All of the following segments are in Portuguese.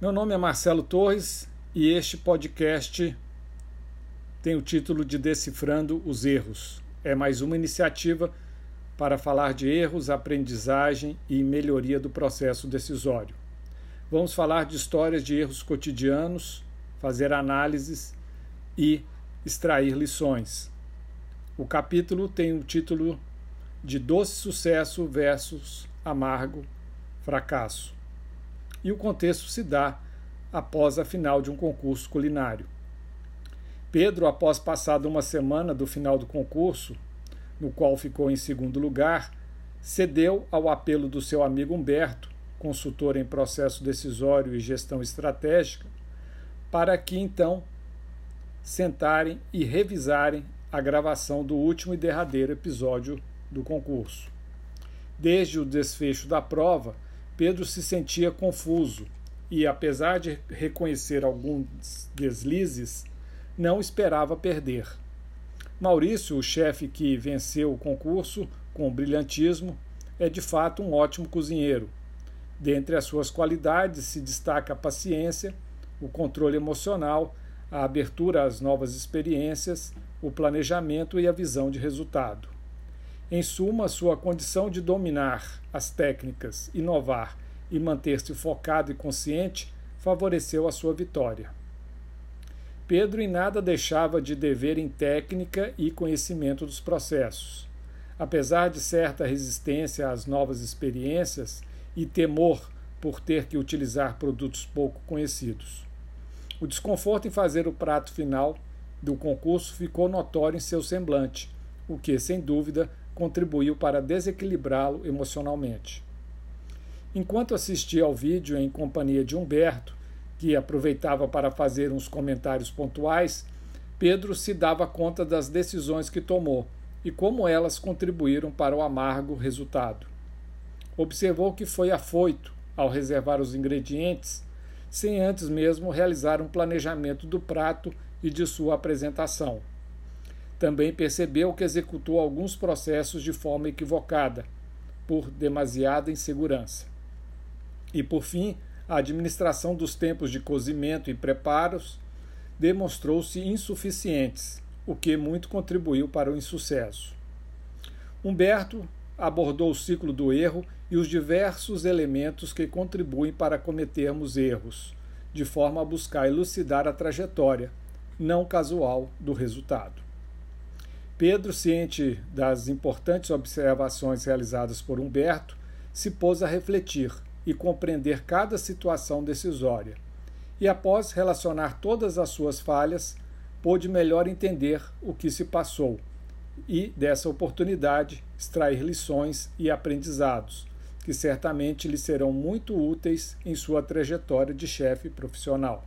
Meu nome é Marcelo Torres e este podcast tem o título de Decifrando os Erros. É mais uma iniciativa para falar de erros, aprendizagem e melhoria do processo decisório. Vamos falar de histórias de erros cotidianos, fazer análises e extrair lições. O capítulo tem o título de Doce Sucesso versus Amargo Fracasso e o contexto se dá após a final de um concurso culinário. Pedro, após passada uma semana do final do concurso, no qual ficou em segundo lugar, cedeu ao apelo do seu amigo Humberto, consultor em processo decisório e gestão estratégica, para que então sentarem e revisarem a gravação do último e derradeiro episódio do concurso. Desde o desfecho da prova, Pedro se sentia confuso e, apesar de reconhecer alguns deslizes, não esperava perder. Maurício, o chefe que venceu o concurso com brilhantismo, é de fato um ótimo cozinheiro. Dentre as suas qualidades se destaca a paciência, o controle emocional, a abertura às novas experiências, o planejamento e a visão de resultado. Em suma, sua condição de dominar as técnicas, inovar e manter-se focado e consciente favoreceu a sua vitória. Pedro em nada deixava de dever em técnica e conhecimento dos processos. Apesar de certa resistência às novas experiências e temor por ter que utilizar produtos pouco conhecidos. O desconforto em fazer o prato final do concurso ficou notório em seu semblante, o que, sem dúvida, contribuiu para desequilibrá-lo emocionalmente. Enquanto assistia ao vídeo em companhia de Humberto, que aproveitava para fazer uns comentários pontuais, Pedro se dava conta das decisões que tomou e como elas contribuíram para o amargo resultado. Observou que foi afoito ao reservar os ingredientes, sem antes mesmo realizar um planejamento do prato e de sua apresentação. Também percebeu que executou alguns processos de forma equivocada, por demasiada insegurança. E, por fim, a administração dos tempos de cozimento e preparos demonstrou-se insuficientes, o que muito contribuiu para o insucesso. Humberto abordou o ciclo do erro e os diversos elementos que contribuem para cometermos erros, de forma a buscar elucidar a trajetória, não casual, do resultado. Pedro, ciente das importantes observações realizadas por Humberto, se pôs a refletir e compreender cada situação decisória. E após relacionar todas as suas falhas, pôde melhor entender o que se passou e, dessa oportunidade, extrair lições e aprendizados, que certamente lhe serão muito úteis em sua trajetória de chefe profissional.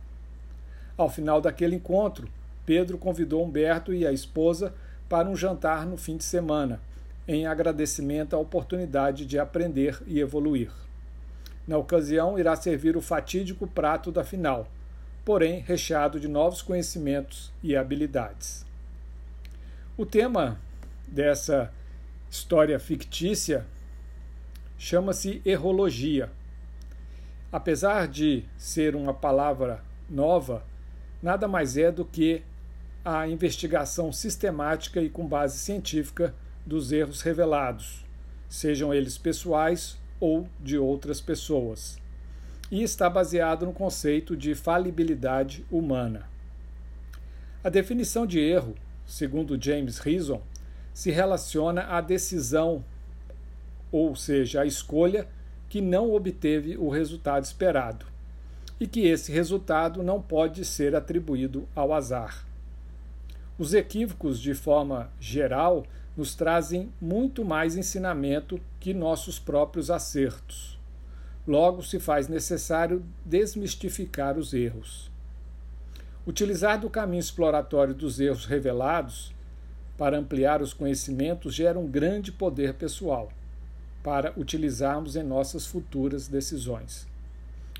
Ao final daquele encontro, Pedro convidou Humberto e a esposa para um jantar no fim de semana, em agradecimento à oportunidade de aprender e evoluir. Na ocasião, irá servir o fatídico prato da final, porém recheado de novos conhecimentos e habilidades. O tema dessa história fictícia chama-se errologia. Apesar de ser uma palavra nova, nada mais é do que a investigação sistemática e com base científica dos erros revelados, sejam eles pessoais ou de outras pessoas, e está baseado no conceito de falibilidade humana. A definição de erro, segundo James Reason, se relaciona à decisão, ou seja, à escolha que não obteve o resultado esperado, e que esse resultado não pode ser atribuído ao azar. Os equívocos, de forma geral, nos trazem muito mais ensinamento que nossos próprios acertos. Logo, se faz necessário desmistificar os erros. Utilizar do caminho exploratório dos erros revelados para ampliar os conhecimentos gera um grande poder pessoal para utilizarmos em nossas futuras decisões.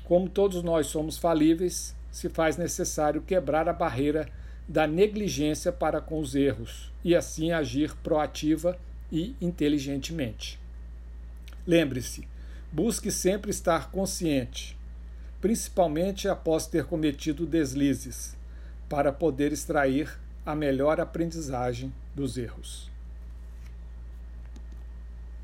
Como todos nós somos falíveis, se faz necessário quebrar a barreira da negligência para com os erros e assim agir proativa e inteligentemente. Lembre-se, busque sempre estar consciente. principalmente após ter cometido deslizes, para poder extrair a melhor aprendizagem dos erros.